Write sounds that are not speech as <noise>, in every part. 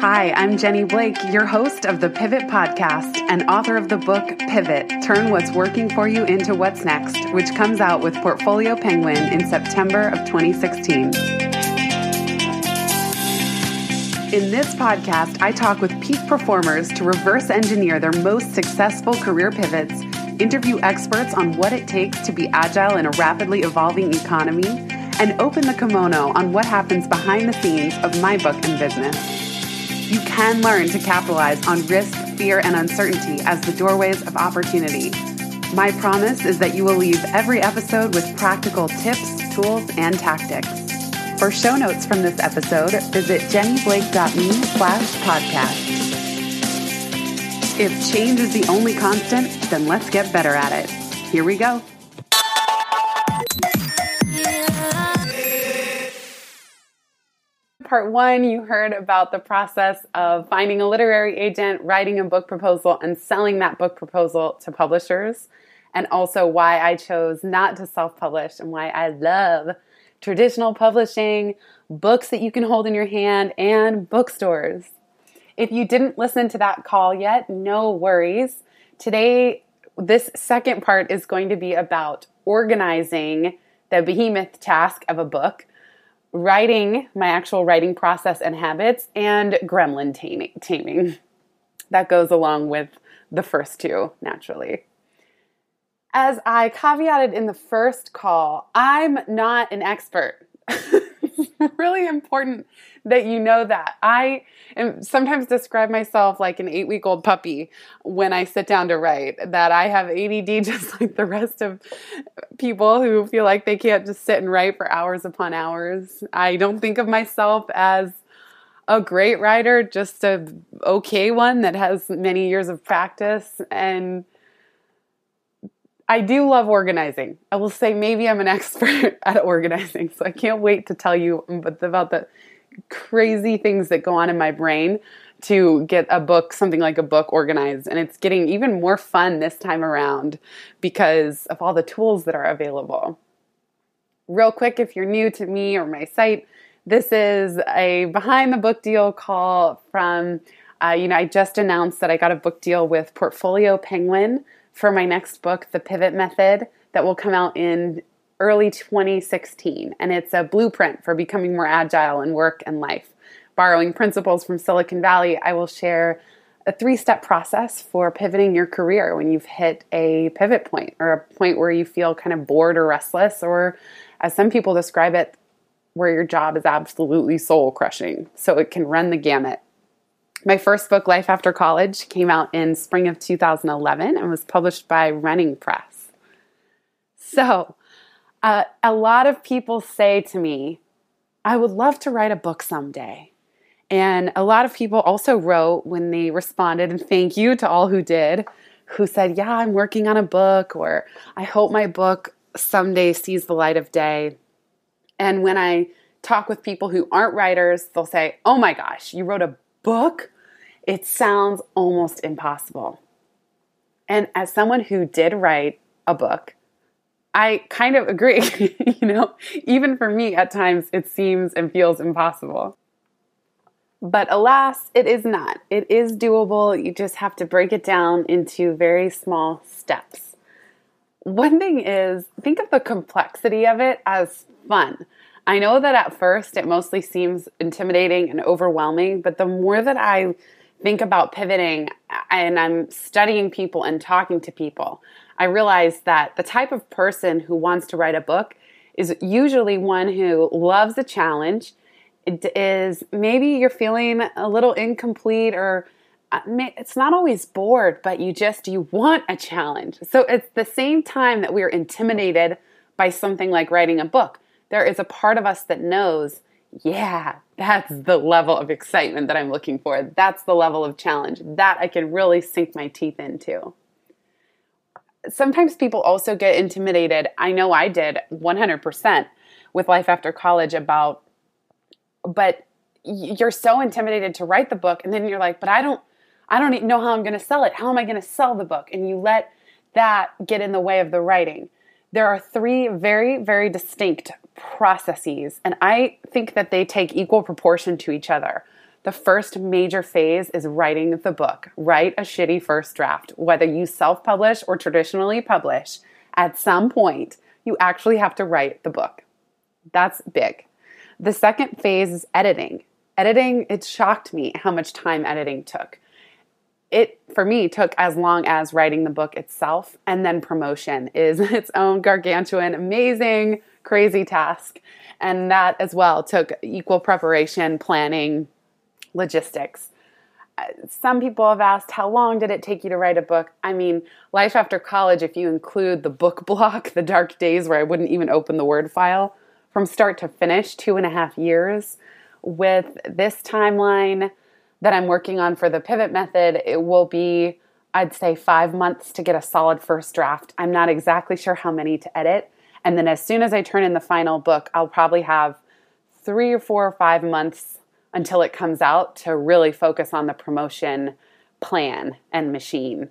Hi, I'm Jenny Blake, your host of the Pivot Podcast and author of the book Pivot Turn What's Working for You into What's Next, which comes out with Portfolio Penguin in September of 2016. In this podcast, I talk with peak performers to reverse engineer their most successful career pivots, interview experts on what it takes to be agile in a rapidly evolving economy, and open the kimono on what happens behind the scenes of my book and business you can learn to capitalize on risk, fear, and uncertainty as the doorways of opportunity. My promise is that you will leave every episode with practical tips, tools, and tactics. For show notes from this episode, visit jennyblake.me slash podcast. If change is the only constant, then let's get better at it. Here we go. Part one, you heard about the process of finding a literary agent, writing a book proposal, and selling that book proposal to publishers, and also why I chose not to self publish and why I love traditional publishing, books that you can hold in your hand, and bookstores. If you didn't listen to that call yet, no worries. Today, this second part is going to be about organizing the behemoth task of a book writing, my actual writing process and habits, and gremlin taming. That goes along with the first two, naturally. As I caveated in the first call, I'm not an expert. <laughs> <laughs> really important that you know that. I am sometimes describe myself like an eight week old puppy when I sit down to write, that I have ADD <laughs> just like the rest of people who feel like they can't just sit and write for hours upon hours. I don't think of myself as a great writer, just a okay one that has many years of practice and I do love organizing. I will say maybe I'm an <laughs> expert at organizing, so I can't wait to tell you about the crazy things that go on in my brain to get a book, something like a book organized. And it's getting even more fun this time around because of all the tools that are available. Real quick, if you're new to me or my site, this is a behind the book deal call from, uh, you know, I just announced that I got a book deal with Portfolio Penguin for my next book, The Pivot Method, that will come out in early 2016. And it's a blueprint for becoming more agile in work and life. Borrowing principles from Silicon Valley, I will share a three step process for pivoting your career when you've hit a pivot point or a point where you feel kind of bored or restless, or as some people describe it, where your job is absolutely soul crushing. So it can run the gamut. My first book, Life After College, came out in spring of 2011 and was published by Running Press. So, uh, a lot of people say to me, I would love to write a book someday. And a lot of people also wrote when they responded, and thank you to all who did, who said, Yeah, I'm working on a book, or I hope my book someday sees the light of day. And when I talk with people who aren't writers, they'll say, Oh my gosh, you wrote a book, it sounds almost impossible. And as someone who did write a book, I kind of agree. <laughs> you know, even for me, at times it seems and feels impossible. But alas, it is not. It is doable. You just have to break it down into very small steps. One thing is, think of the complexity of it as fun. I know that at first it mostly seems intimidating and overwhelming, but the more that I think about pivoting and I'm studying people and talking to people, I realize that the type of person who wants to write a book is usually one who loves a challenge. It is maybe you're feeling a little incomplete or uh, it's not always bored, but you just you want a challenge. So it's the same time that we're intimidated by something like writing a book there is a part of us that knows, yeah, that's the level of excitement that I'm looking for. That's the level of challenge that I can really sink my teeth into. Sometimes people also get intimidated. I know I did 100% with Life After College about, but you're so intimidated to write the book and then you're like, but I don't I don't know how I'm going to sell it. How am I going to sell the book? And you let that get in the way of the writing. There are three very, very distinct processes, and I think that they take equal proportion to each other. the first major phase is writing the book. Write a shitty first draft. Whether you self publish or traditionally publish, at some point, you actually have to write the book. That's big. The second phase is editing. Editing, it shocked me how much time editing took. It, for me, took as long as writing the book itself, and then promotion <laughs> is its own gargantuan, amazing, crazy task. And that as well took equal preparation, planning, logistics. Uh, some people have asked, how long did it take you to write a book? I mean, life after college, if you include the book <laughs> block, the dark days where I wouldn't even open the Word file, from start to finish, two and a half years. With this timeline that I'm working on for the pivot method, it will be, I'd say, five months to get a solid first draft. I'm not exactly sure how many to edit. And then as soon as I turn in the final book, I'll probably have three or four or five months until it comes out to really focus on the promotion plan and machine.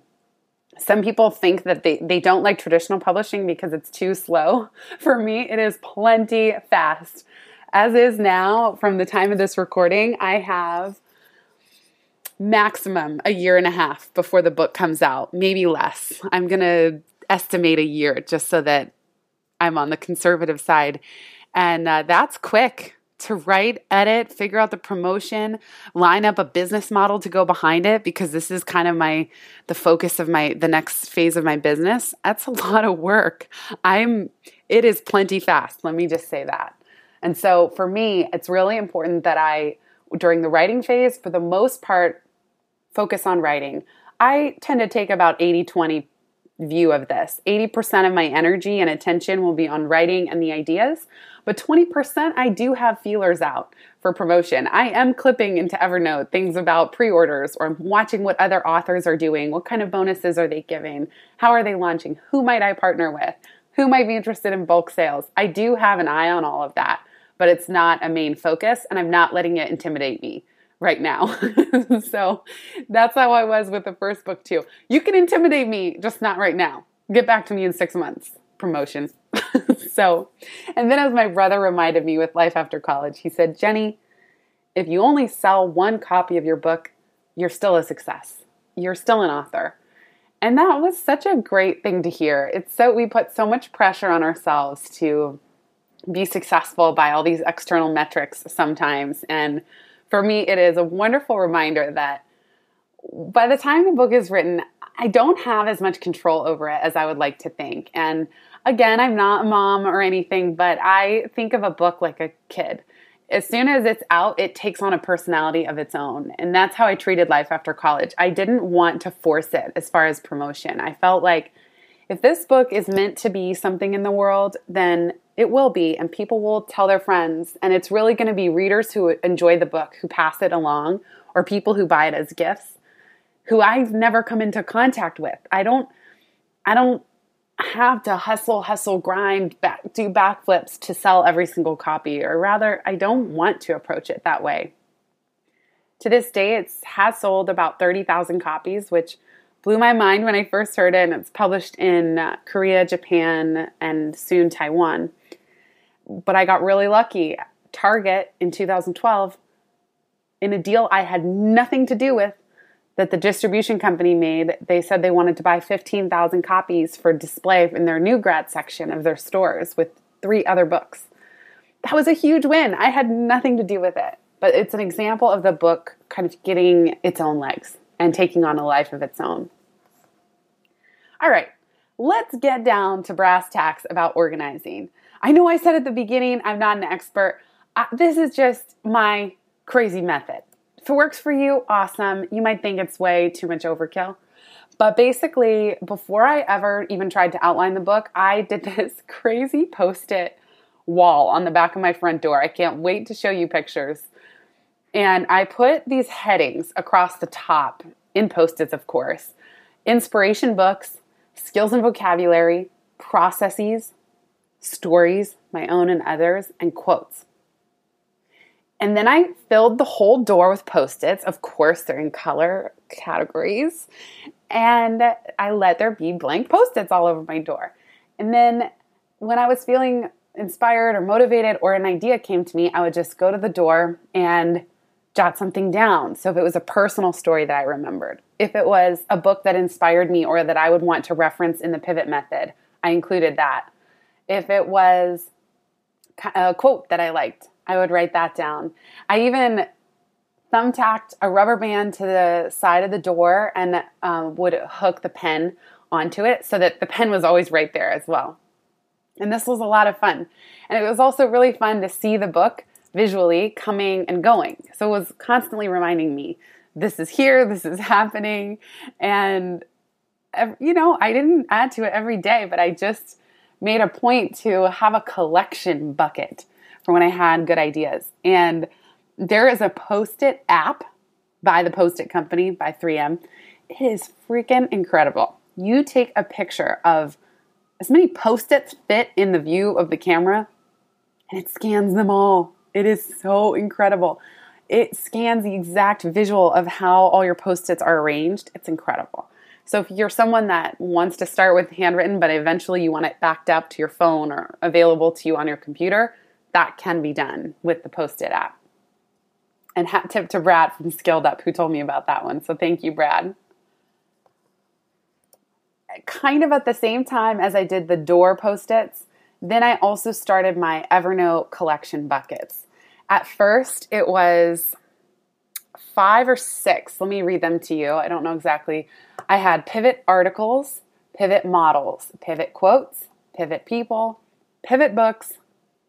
Some people think that they, they don't like traditional publishing because it's too slow. <laughs> For me, it is plenty fast. As is now, from the time of this recording, I have maximum a year and a half before the book comes out, maybe less. I'm going to estimate a year just so that I'm on the conservative side. And uh, that's quick to write, edit, figure out the promotion, line up a business model to go behind it because this is kind of my the focus of my the next phase of my business. That's a <laughs> lot of work. I'm it is plenty fast, let me just say that. And so for me, it's really important that I during the writing phase for the most part focus on writing. I tend to take about 80/20 view of this. 80% of my energy and attention will be on writing and the ideas, but 20% I do have feelers out for promotion. I am clipping into Evernote things about pre orders or I'm watching what other authors are doing. What kind of bonuses are they giving? How are they launching? Who might I partner with? Who might be interested in bulk sales? I do have an eye on all of that, but it's not a main focus and I'm not letting it intimidate me right now. <laughs> so that's how I was with the first book, too. You can intimidate me, just not right now. Get back to me in six months. Promotion. <laughs> so, and then as my brother reminded me with Life After College, he said, Jenny, if you only sell one copy of your book, you're still a success. You're still an author. And that was such a great thing to hear. It's so we put so much pressure on ourselves to be successful by all these external metrics sometimes. And for me, it is a wonderful reminder that by the time the book is written, I don't have as much control over it as I would like to think. And again, I'm not a mom or anything, but I think of a book like a kid. As soon as it's out, it takes on a personality of its own. And that's how I treated life after college. I didn't want to force it as far as promotion. I felt like if this book is meant to be something in the world, then it will be, and people will tell their friends. And it's really going to be readers who enjoy the book, who pass it along, or people who buy it as gifts, who I've never come into contact with. I don't, I don't have to hustle, hustle, grind, back, do backflips to sell every single copy, or rather, I don't want to approach it that way. To this day, it has sold about 30,000 copies, which blew my mind when I first heard it. And it's published in uh, Korea, Japan, and soon Taiwan. But I got really lucky. Target in 2012, in a deal I had nothing to do with, that the distribution company made, they said they wanted to buy 15,000 copies for display in their new grad section of their stores with three other books. That was a huge win. I had nothing to do with it, but it's an example of the book kind of getting its own legs and taking on a life of its own. All right, let's get down to brass tacks about organizing. I know I said at the beginning I'm not an expert. I, this is just my crazy method. If it works for you, awesome. You might think it's way too much overkill. But basically, before I ever even tried to outline the book, I did <laughs> this crazy post it wall on the back of my front door. I can't wait to show you pictures. And I put these headings across the top in post its, of course inspiration books, skills and vocabulary, processes, stories, my own and others, and quotes. And then I filled the whole door with post its. Of course, they're in color categories. And I let there be blank post its all over my door. And then when I was feeling inspired or motivated or an idea came to me, I would just go to the door and jot something down. So if it was a personal story that I remembered, if it was a book that inspired me or that I would want to reference in the pivot method, I included that. If it was a quote that I liked, I would write that down. I even thumbtacked a rubber band to the side of the door and um, would hook the pen onto it so that the pen was always right there as well. And this was a lot of fun. And it was also really fun to see the book visually coming and going. So it was constantly reminding me this is here, this is happening. And, you know, I didn't add to it every day, but I just made a point to have a collection bucket for when I had good ideas. And there is a post it app by the Post it Company by 3M. It is freaking incredible. You take a picture of as many post its fit in the view of the camera, and it scans them all. It is so incredible. It scans the exact visual of how all your post its are arranged. It's incredible. So if you're someone that wants to start with handwritten, but eventually you want it backed up to your phone or available to you on your computer, that can be done with the Post it app. And hat tip to Brad from Skilled Up who told me about that one. So thank you, Brad. Kind of at the same time as I did the door post its, then I also started my Evernote collection buckets. At first, it was five or six. Let me read them to you. I don't know exactly. I had pivot articles, pivot models, pivot quotes, pivot people, pivot books,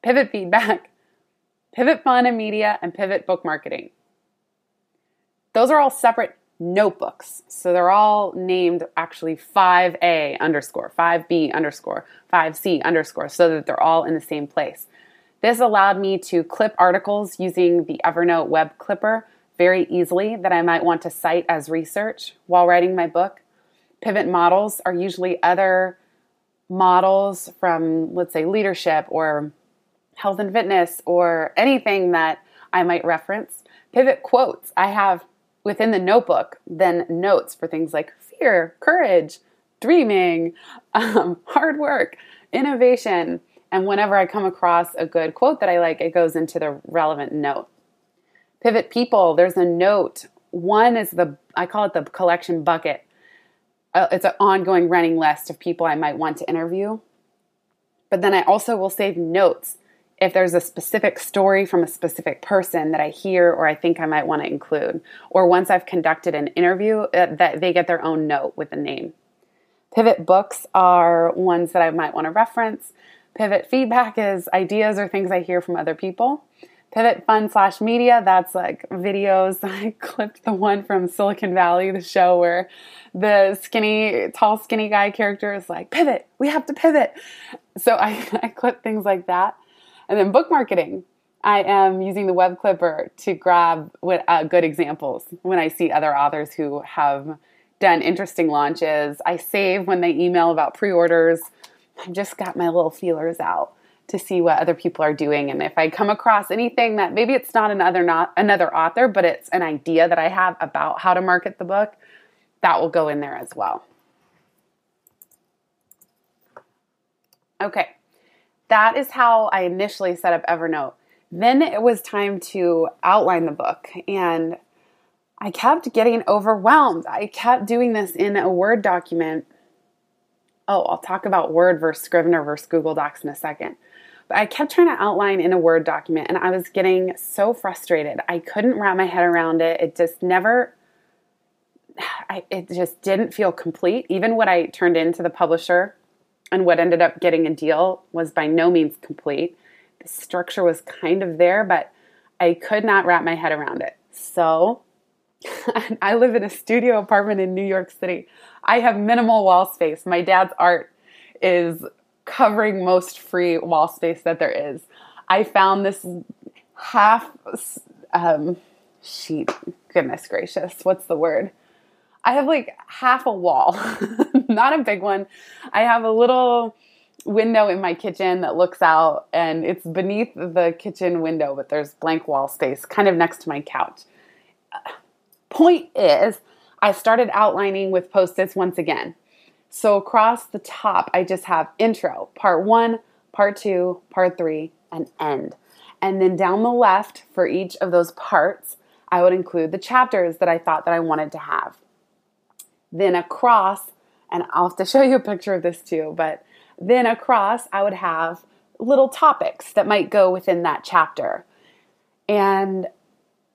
pivot feedback, <laughs> pivot fun and media, and pivot book marketing. Those are all separate notebooks. So they're all named actually 5A underscore, 5B underscore, 5C underscore, so that they're all in the same place. This allowed me to clip articles using the Evernote web clipper very easily that I might want to cite as research while writing my book. Pivot models are usually other models from, let's say, leadership or health and fitness or anything that I might reference. Pivot quotes. I have within the notebook then notes for things like fear, courage, dreaming, <laughs> um, hard work, innovation. And whenever I come across a good quote that I like, it goes into the relevant note. Pivot people, there's a note. One is the, I call it the collection bucket. Uh, it's an ongoing running list of people I might want to interview. But then I also will save notes if there's a specific story from a specific person that I hear or I think I might want to include, or once I've conducted an interview, uh, that they get their own note with a name. Pivot books are ones that I might want to reference. Pivot feedback is ideas or things I hear from other people. Pivot fun slash media, that's like videos. I clipped the one from Silicon Valley, the show where the skinny, tall, skinny guy character is like, pivot, we have to pivot. So I, <laughs> I clip things like that. And then book marketing. I am using the web clipper to grab uh, good examples when I see other authors who have done interesting launches. I save when they email about pre orders. I've just got my little feelers out to see what other people are doing and if I come across anything that maybe it's not another not another author but it's an idea that I have about how to market the book that will go in there as well. Okay that is how I initially set up Evernote. Then it was time to outline the book, and I kept getting overwhelmed. I kept doing this in a Word document. Oh, I'll talk about Word versus Scrivener versus Google Docs in a second. I kept trying to outline in a Word document, and I was getting so frustrated. I couldn't wrap my head around it. It just never, <sighs> I, it just didn't feel complete. Even what I turned into the publisher and what ended up getting a deal was by no means complete. The structure was kind of there, but I could not wrap my head around it. So <laughs> I live in a studio apartment in New York City. I have minimal wall space. My dad's art is covering most free wall space that there is. I found this half um, sheet. Goodness gracious, what's the word? I have like half a wall, <laughs> not a big one. I have a little window in my kitchen that looks out and it's beneath the kitchen window, but there's blank wall space kind of next to my couch. Point is, I started outlining with post its once again. So across the top, I just have intro, part one, part two, part three, and end. And then down the left for each of those parts, I would include the chapters that I thought that I wanted to have. Then across, and I'll have to <laughs> show you a picture of this too, but then across, I would have little topics that might go within that chapter. And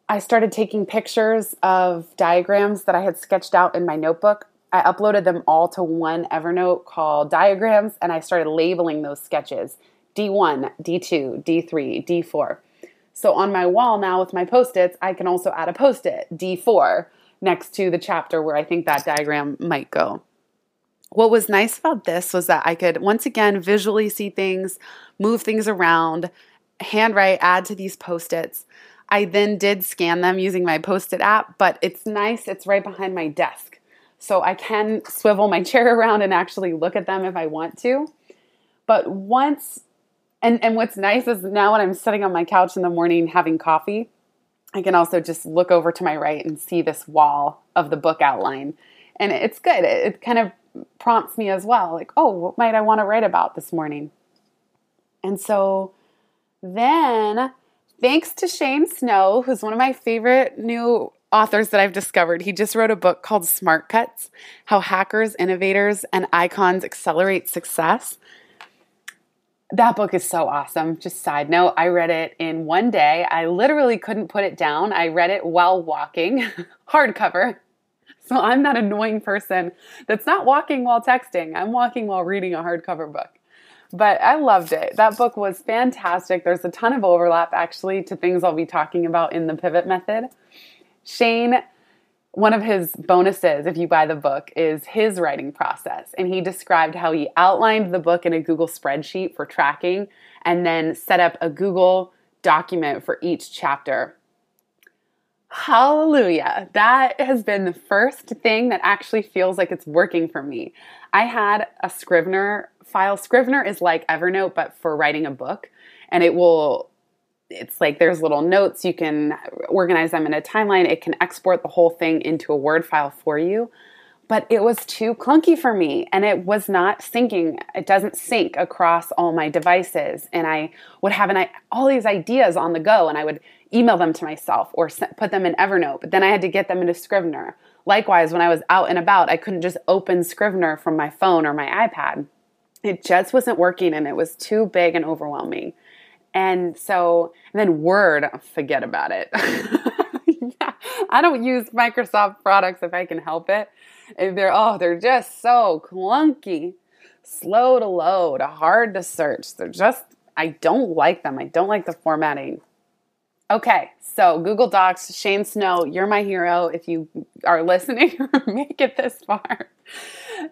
I started taking pictures of diagrams that I had sketched out in my notebook. I uploaded them all to one Evernote called Diagrams, and I started labeling those sketches D1, D2, D3, D4. So on my wall now with my post its, I can also add a post it, D4, next to the chapter where I think that diagram might go. What was nice about this was that I could once again visually see things, move things around, handwrite, add to these post its. I then did scan them using my post it app, but it's nice, it's right behind my desk. So I can swivel my <laughs> chair around and actually look at them if I want to. But once, and, and what's nice is now when I'm sitting on my couch in the morning having coffee, I can also just look over to my right and see this wall of the book outline. And it's good. It, it kind of prompts me as well like, oh, what might I want to write about this morning? And so then, thanks to Shane Snow, who's one of my favorite new authors that I've discovered, he just wrote a book called Smart Cuts How Hackers, Innovators, and Icons Accelerate Success. That book is so awesome. Just side note, I read it in one day. I literally couldn't put it down. I read it while walking, <laughs> hardcover. So I'm that annoying person that's not walking while texting. I'm walking while reading a hardcover book. But I loved it. That book was fantastic. There's a ton of overlap actually to things I'll be talking about in the pivot method. Shane, one of his bonuses, if you buy the book, is his writing process. And he described how he outlined the book in a Google spreadsheet for tracking and then set up a Google document for each chapter Hallelujah. That has been the first thing that actually feels like it's working for me. I had a Scrivener file. Scrivener is like Evernote, but for writing a book. And it will, it's like there's little notes. You can organize them in a timeline. It can export the whole thing into a Word file for you but it was too clunky for me and it was not syncing. It doesn't sync across all my devices. And I would have an, all these ideas on the go and I would email them to myself or put them in Evernote, but then I had to get them into Scrivener. Likewise, when I was out and about, I couldn't just open Scrivener from my phone or my iPad. It just wasn't working and it was too big and overwhelming. And so, and then Word, forget about it. <laughs> yeah, I don't use Microsoft products if I can help it. And they're oh, they're just so clunky, slow to load, hard to search. They're just I don't like them. I don't like the formatting. Okay, so Google Docs, Shane Snow, you're my hero if you are listening or <laughs> make it this far.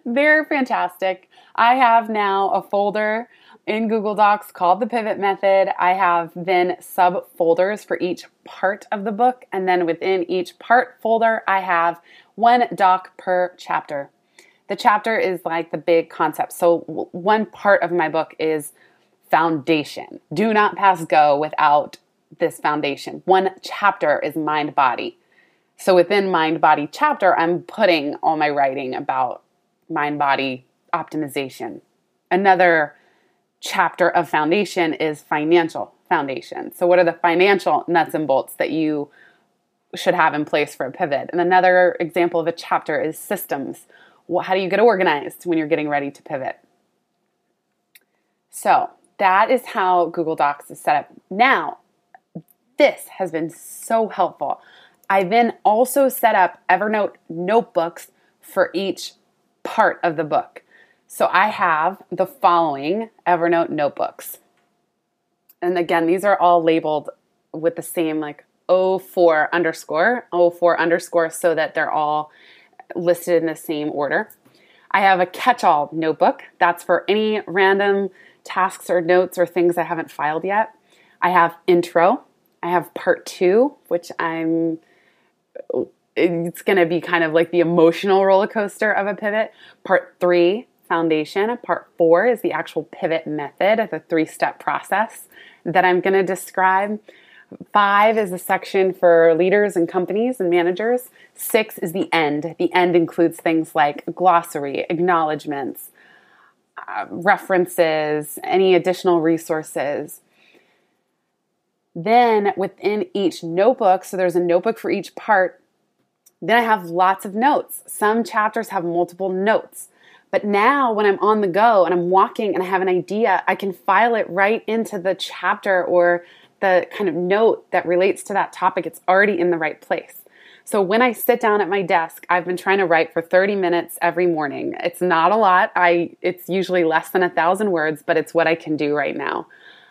They're fantastic. I have now a folder in Google Docs called the Pivot Method. I have then subfolders for each part of the book, and then within each part folder, I have one doc per chapter. The chapter is like the big concept. So, one part of my book is foundation. Do not pass go without this foundation. One chapter is mind body. So, within mind body chapter, I'm putting all my writing about mind body optimization. Another chapter of foundation is financial foundation. So, what are the financial nuts and bolts that you should have in place for a pivot? And another example of a chapter is systems. Well, how do you get organized when you're getting ready to pivot? So, that is how Google Docs is set up. Now, this has been so helpful. I then also set up Evernote notebooks for each part of the book. So I have the following Evernote notebooks. And again, these are all labeled with the same like 04 underscore, 04 underscore, so that they're all listed in the same order. I have a catch all notebook. That's for any random tasks or notes or things I haven't filed yet. I have intro. I have part two, which I'm it's going to be kind of like the emotional roller coaster of a pivot. Part three, foundation. Part four is the actual pivot method, of the three step process that I'm going to describe. Five is a section for leaders and companies and managers. Six is the end. The end includes things like glossary, acknowledgments, uh, references, any additional resources. Then within each notebook, so there's a notebook for each part, then I have lots of notes. Some chapters have multiple notes. But now, when I'm on the go and I'm walking and I have an idea, I can file it right into the chapter or the kind of note that relates to that topic. It's already in the right place. So when I sit down at my desk, I've been trying to write for 30 minutes every morning. It's not a lot. I it's usually less than a thousand words, but it's what I can do right now.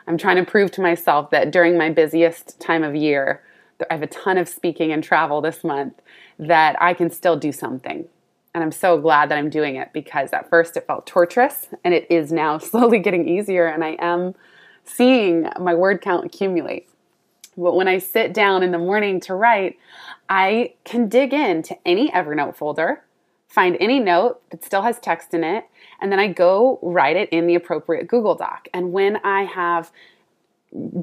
I'm trying to prove to myself that during my busiest time of year, I have a ton of speaking and travel this month, that I can still do something. And I'm so glad that I'm doing it because at first it felt torturous and it is now <laughs> slowly getting easier and I am seeing my word count accumulate. But when I sit down in the morning to write, I can dig into any Evernote folder, find any note that still has text in it, and then I go write it in the appropriate Google Doc. And when I have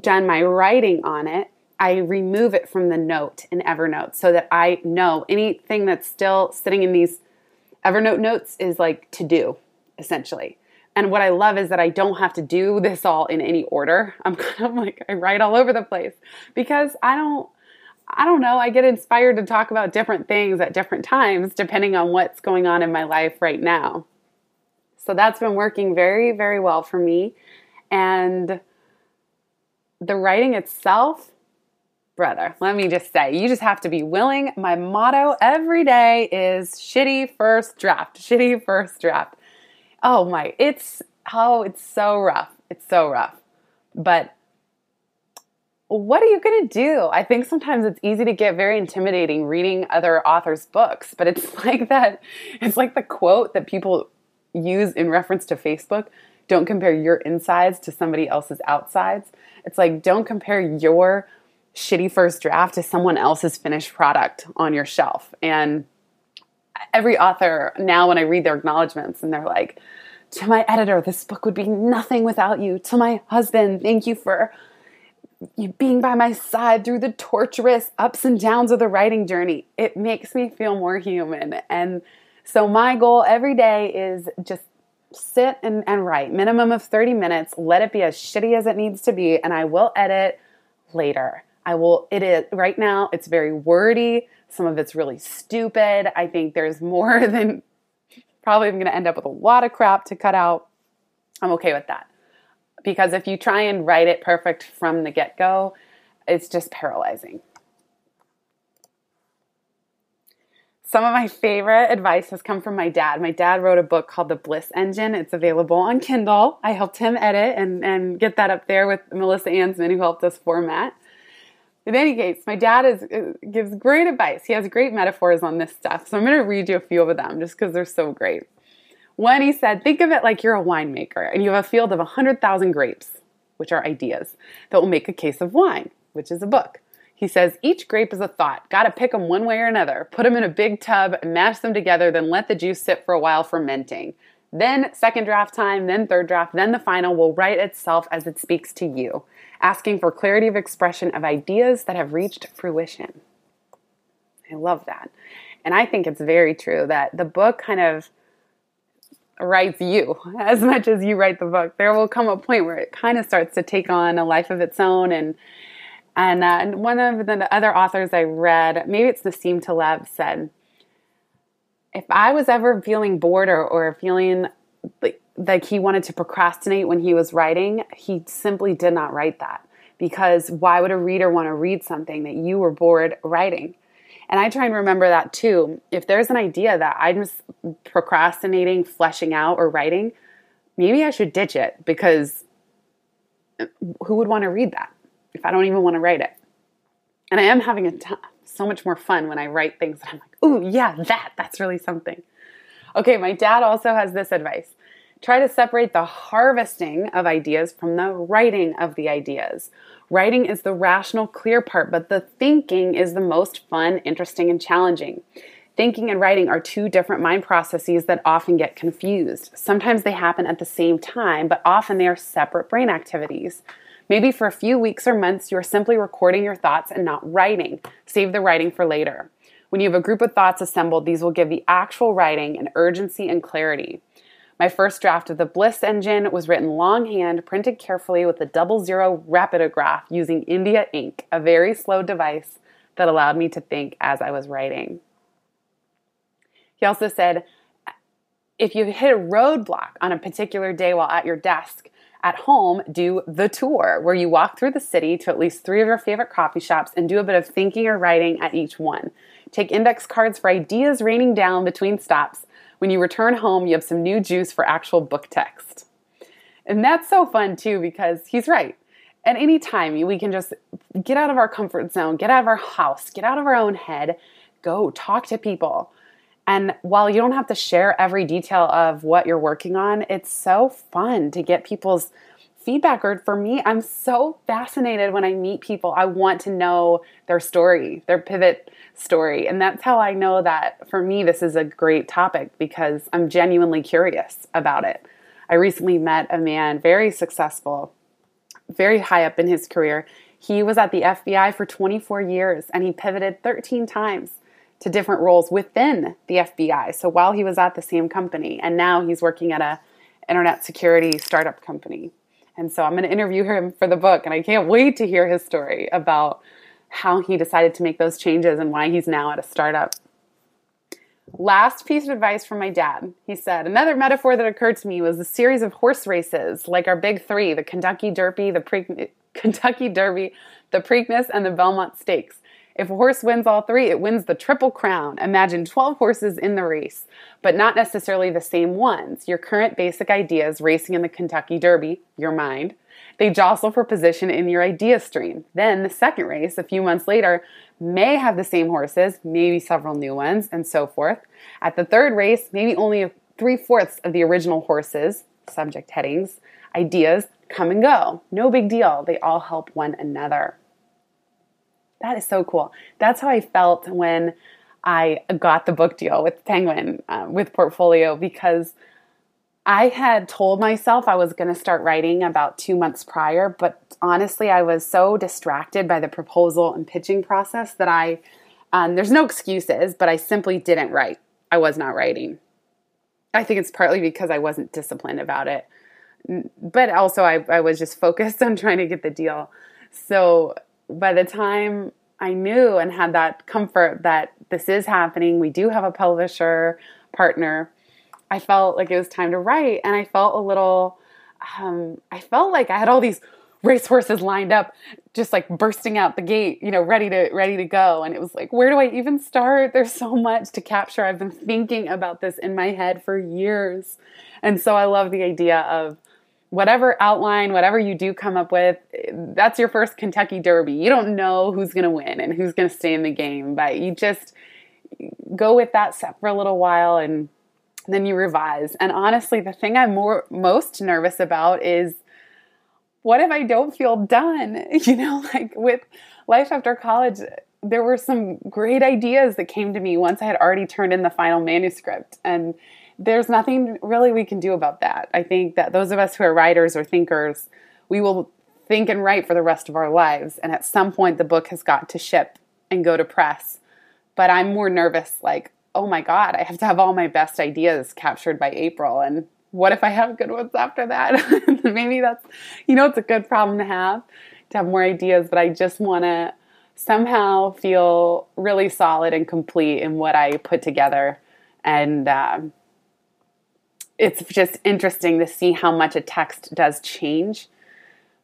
done my writing on it, I remove it from the note in Evernote so that I know anything that's still sitting in these Evernote notes is like to do, essentially. And what I love is that I don't have to do this all in any order. <laughs> I'm kind of like I write all over the place because I don't I don't know, I get inspired to talk about different things at different times depending on what's going on in my life right now. So that's been working very very well for me and the writing itself brother, let me just say, you just have to be willing. My motto every day is shitty first draft, shitty first draft. Oh my, it's, oh, it's so rough. It's so rough. But what are you going to do? I think sometimes it's easy to get very intimidating reading other authors' books, but it's <laughs> like that, it's like the quote that people use in reference to Facebook don't compare your insides to somebody else's outsides. It's like, don't compare your shitty first draft to someone else's finished product on your shelf. And every author now, when I read their acknowledgments and they're like, to my editor, this book would be nothing without you. To my husband, thank you for being by my side through the torturous ups and downs of the writing journey. It makes me feel more human. And so my goal every day is just sit and, and write minimum of 30 minutes let it be as shitty as it needs to be and i will edit later I will, it is right now, it's very wordy. Some of it's really stupid. I think there's more <laughs> than probably I'm going to end up with a lot of crap to cut out. I'm okay with that. Because if you try and write it perfect from the get go, it's just paralyzing. Some of my favorite advice has come from my dad. My dad wrote a book called The Bliss Engine. It's available on Kindle. I helped him edit and, and get that up there with Melissa Ansman, who helped us format. In any case, my dad is, uh, gives great advice. He has great metaphors on this stuff. So I'm going to read you a few of them just because they're so great. One, he said, think of it like you're a winemaker and you have a field of 100,000 grapes, which are ideas, that will make a case of wine, which is a book. He says, each grape is a thought. Got to pick them one way or another. Put them in a big tub, mash them together, then let the juice sit for a while fermenting. Then, second draft time, then third draft, then the final will write itself as it speaks to you asking for clarity of expression of ideas that have reached fruition. I love that. And I think it's very true that the book kind of writes you <laughs> as much as you write the book. There will come a point where it kind of starts to take on a life of its own. And and, uh, one of the other authors I read, maybe it's Nassim Taleb, said, if I was ever feeling bored or, or feeling like like he wanted to procrastinate when he was writing, he simply did not write that because why would a reader want to read something that you were bored writing? And I try and remember that too. If there's an idea that I'm procrastinating, fleshing out, or writing, maybe I should ditch it because uh, who would want to read that if I don't even want to write it? And I am having a t- so much more fun when I write things that I'm like, ooh, yeah, that, that's really something. Okay, my dad also has this advice Try to separate the harvesting of ideas from the writing of the ideas. Writing is the rational, clear part, but the thinking is the most fun, interesting, and challenging. Thinking and writing are two different mind processes that often get confused. Sometimes they happen at the same time, but often they are separate brain activities. Maybe for a few weeks or months, you're simply recording your thoughts and not writing. Save the writing for later. When you have a group of thoughts assembled, these will give the actual writing an urgency and clarity. My first draft of the Bliss engine was written longhand, printed carefully with a double zero rapidograph using India ink, a very slow device that allowed me to think as I was writing. He also said, if you hit a roadblock on a particular day while at your desk, at home, do the tour, where you walk through the city to at least three of your favorite coffee shops and do a bit of thinking or writing at each one. Take index cards for ideas raining down between stops. When you return home, you have some new juice for actual book text. And that's so fun too because he's right. At any time, we can just get out of our comfort zone, get out of our house, get out of our own head, go talk to people. And while you don't have to share every detail of what you're working on, it's so fun to get people's feedback. Or for me, I'm so fascinated when I meet people. I want to know their story, their pivot story. And that's how I know that for me, this is a great topic because I'm genuinely curious about it. I recently met a man, very successful, very high up in his career. He was at the FBI for 24 years and he pivoted 13 times to different roles within the FBI. So while he was at the same company, and now he's working at a internet security startup company. And so I'm going to interview him for the book, and I can't wait to hear his story about how he decided to make those changes and why he's now at a startup. Last piece of advice from my dad. He said, Another metaphor that occurred to me was a series of horse races, like our big three the Kentucky Derby, the Pre- <laughs> Kentucky Derby, the Preakness, and the Belmont Stakes. If a horse wins all three, it wins the Triple Crown. Imagine 12 horses in the race, but not necessarily the same ones. Your current basic ideas racing in the Kentucky Derby, your mind. They jostle for position in your idea stream. Then the second race, a few months later, may have the same horses, maybe several new ones, and so forth. At the third race, maybe only three fourths of the original horses, subject headings, ideas come and go. No big deal. They all help one another. That is so cool. That's how I felt when I got the book deal with Penguin, uh, with Portfolio, because I had told myself I was going to start writing about two months prior, but honestly, I was so distracted by the proposal and pitching process that I, um, there's no excuses, but I simply didn't write. I was not writing. I think it's partly because I wasn't disciplined about it, but also I, I was just focused <laughs> on trying to get the deal. So by the time I knew and had that comfort that this is happening, we do have a publisher partner, I felt like it was time to write. And I felt a little, um, I felt like I had all these racehorses lined up, just like bursting out the gate, you know, ready to ready to go. And it was like, where do I even start? There's so much to capture. I've been thinking about this in my head for years. And so I love the idea of whatever outline, whatever you do come up with, that's your first Kentucky Derby. You don't know who's going to win and who's going to stay in the game, but you just go with that set for a little while and then you revise. And honestly, the thing I'm more most nervous about is what if I don't feel done? <laughs> You know, like with life after college, there were some great ideas that came to me once I had already turned in the final manuscript and there's nothing really we can do about that. I think that those of us who are writers or thinkers, we will think and write for the rest of our lives. And at some point, the book has got to ship and go to press. But I'm more nervous, like, oh my God, I have to have all my best ideas captured by April. And what if I have good ones after that? <laughs> Maybe that's, you know, it's a good problem to have, to have more ideas, but I just want to somehow feel really solid and complete in what I put together. And, um, it's just interesting to see how much a text does change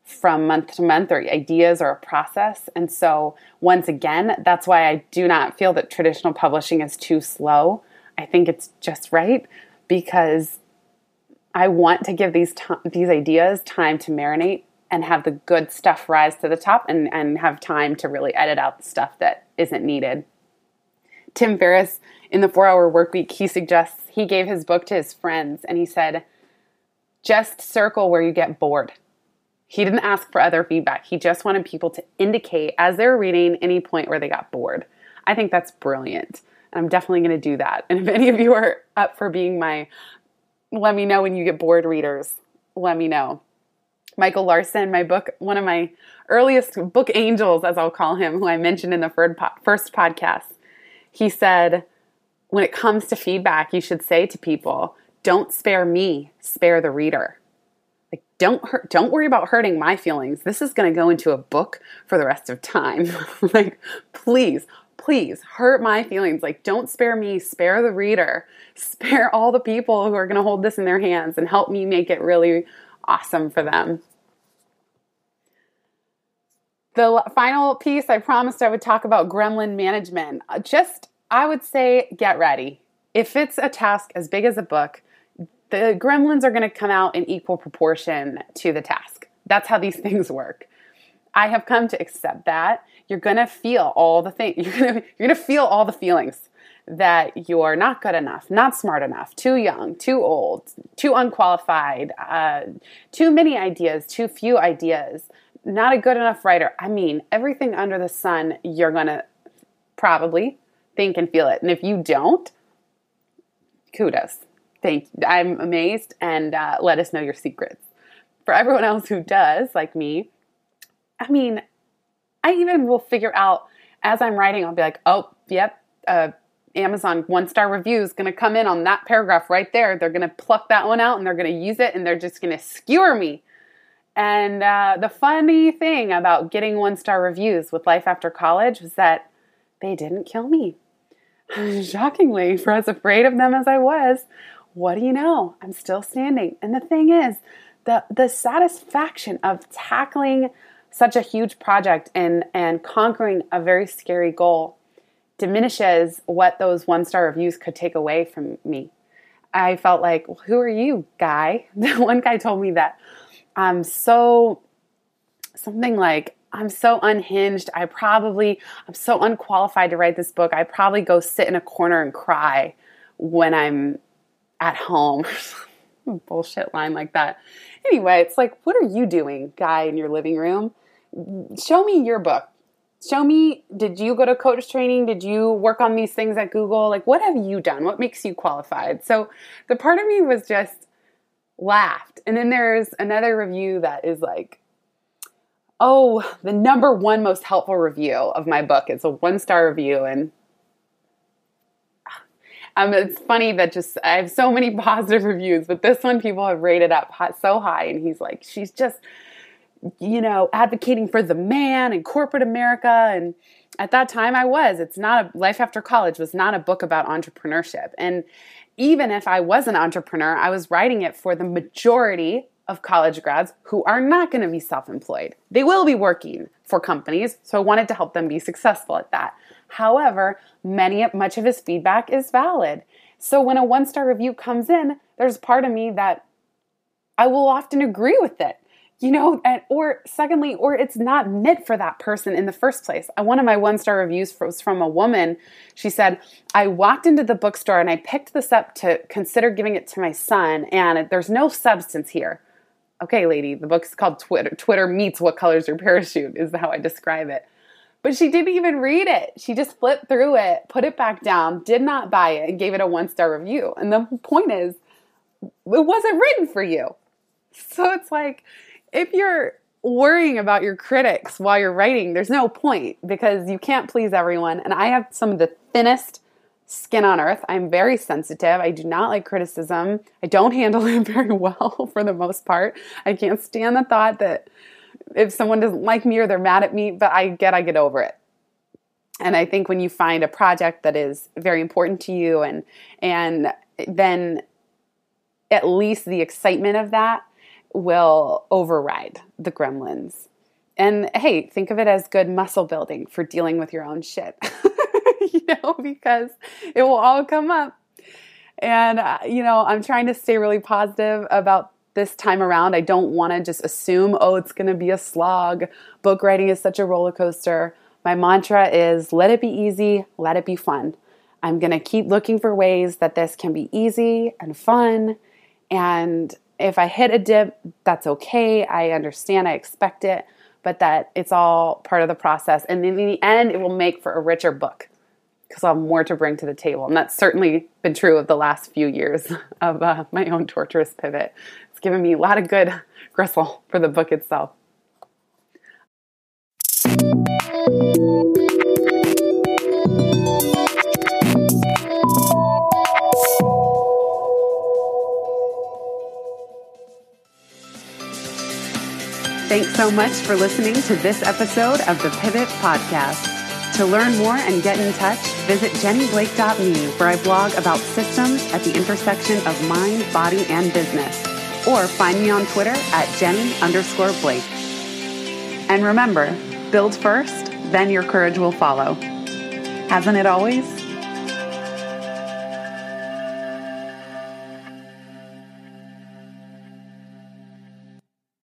from month to month or ideas or a process. And so, once again, that's why I do not feel that traditional publishing is too slow. I think it's just right because I want to give these these ideas time to marinate and have the good stuff rise to the top and, and have time to really edit out the stuff that isn't needed. Tim Ferriss in the 4-hour work week, he suggests he gave his book to his friends and he said, just circle where you get bored. He didn't ask for other feedback. He just wanted people to indicate as they were reading any point where they got bored. I think that's brilliant. And I'm definitely going to do that. And if any of you are up for being my, let me know when you get bored readers. Let me know. Michael Larsen, my book, one of my earliest book angels, as I'll call him, who I mentioned in the first podcast, he said, when it comes to feedback, you should say to people, don't spare me, spare the reader. Like don't hurt, don't worry about hurting my feelings. This is going to go into a book for the rest of time. <laughs> like please, please hurt my feelings. Like don't spare me, spare the reader. Spare all the people who are going to hold this in their hands and help me make it really awesome for them. The final piece I promised I would talk about gremlin management. Uh, just I would say get ready. If it's a task as big as a book, the gremlins are going to come out in equal proportion to the task. That's how these <laughs> things work. I have come to accept that. You're going to feel all the things. <laughs> You're going to feel all the feelings that you're not good enough, not smart enough, too young, too old, too unqualified, uh, too many ideas, too few ideas, not a good enough writer. I mean, everything under the sun, you're going to probably think and feel it. And if you don't, kudos. Thank you. I'm amazed and uh, let us know your secrets. For everyone else who does, like me, I mean, I even will figure out as I'm writing, I'll be like, oh, yep, uh, Amazon one star review is going to come in on that paragraph right there. They're going to pluck that one out and they're going to use it and they're just going to skewer me. And uh, the funny thing about getting one star reviews with Life After College was that they didn't kill me. Shockingly, for as afraid of them as I was, what do you know? I'm still standing. And the thing is, the the satisfaction of tackling such a huge project and and conquering a very scary goal diminishes what those one star reviews could take away from me. I felt like, well, who are you, guy? <laughs> one guy told me that I'm so something like I'm so unhinged. I probably I'm so unqualified to write this book. I probably go sit in a corner and cry when I'm at home. <laughs> Bullshit line like that. Anyway, it's like, what are you doing, guy, in your living room? Show me your book. Show me, did you go to coach training? Did you work on these things at Google? Like, what have you done? What makes you qualified? So, the part of me was just laughed. And then there's another review that is like, oh, the number one most helpful review of my book. It's a one star review. And <sighs> um, it's funny that just I have so many <laughs> positive reviews, but this one people have rated up so high, and he's like, she's just, you know, advocating for the man and corporate America. And at that time, I was. It's not a life after college was not a book about entrepreneurship, and even if I was an entrepreneur, I was writing it for the majority of college grads who are not going to be self employed. They will be working for companies, so I wanted to help them be successful at that. However, many much of his feedback is valid. So when a one star review comes in, there's part of me that I will often agree with it. You know, and, or secondly, or it's not meant for that person in the first place. One of my one star reviews was from a woman. She said, I walked into the bookstore and I picked this up to consider giving it to my son, and there's no substance here. Okay, lady, the book's called Twitter. Twitter meets What Color Is Your Parachute, is how I describe it. But she didn't even read it. She just flipped through it, put it back down, did not buy it, and gave it a one star review. And the point is, it wasn't written for you. So it's like, if you're worrying about your critics while you're writing, there's no point because you can't please everyone. And I have some of the thinnest skin on earth. I'm very sensitive. I do not like criticism. I don't <laughs> handle it very well <laughs> for the most part. I can't stand the thought that if someone doesn't like me or they're mad at me, but I get I get over it. And I think when you find a project that is very important to you and and then at least the excitement of that will override the gremlins. And hey, think of it as good muscle building for dealing with your own shit. <laughs> <laughs> you know, because it will all come up. And, uh, you know, I'm trying to stay really positive about this time around. I don't want to just assume, oh, it's going to be a slog. Book writing is such a roller coaster. My mantra is let it be easy, let it be fun. I'm going to keep looking for ways that this can be easy and fun. And if I hit a dip, that's okay. I understand, I expect it, but that it's all part of the process. And in the end, it will make for a richer book because I'll have more to bring to the table. And that's certainly been true of the last few years <laughs> of uh, my own torturous pivot. It's given me a lot of good <laughs> gristle for the book itself. Thanks so much for listening to this episode of the Pivot Podcast. To learn more and get in touch, visit jennyblake.me where I blog about systems at the intersection of mind, body, and business. Or find me on Twitter at jenny underscore blake. And remember, build first, then your courage will follow. Hasn't it always?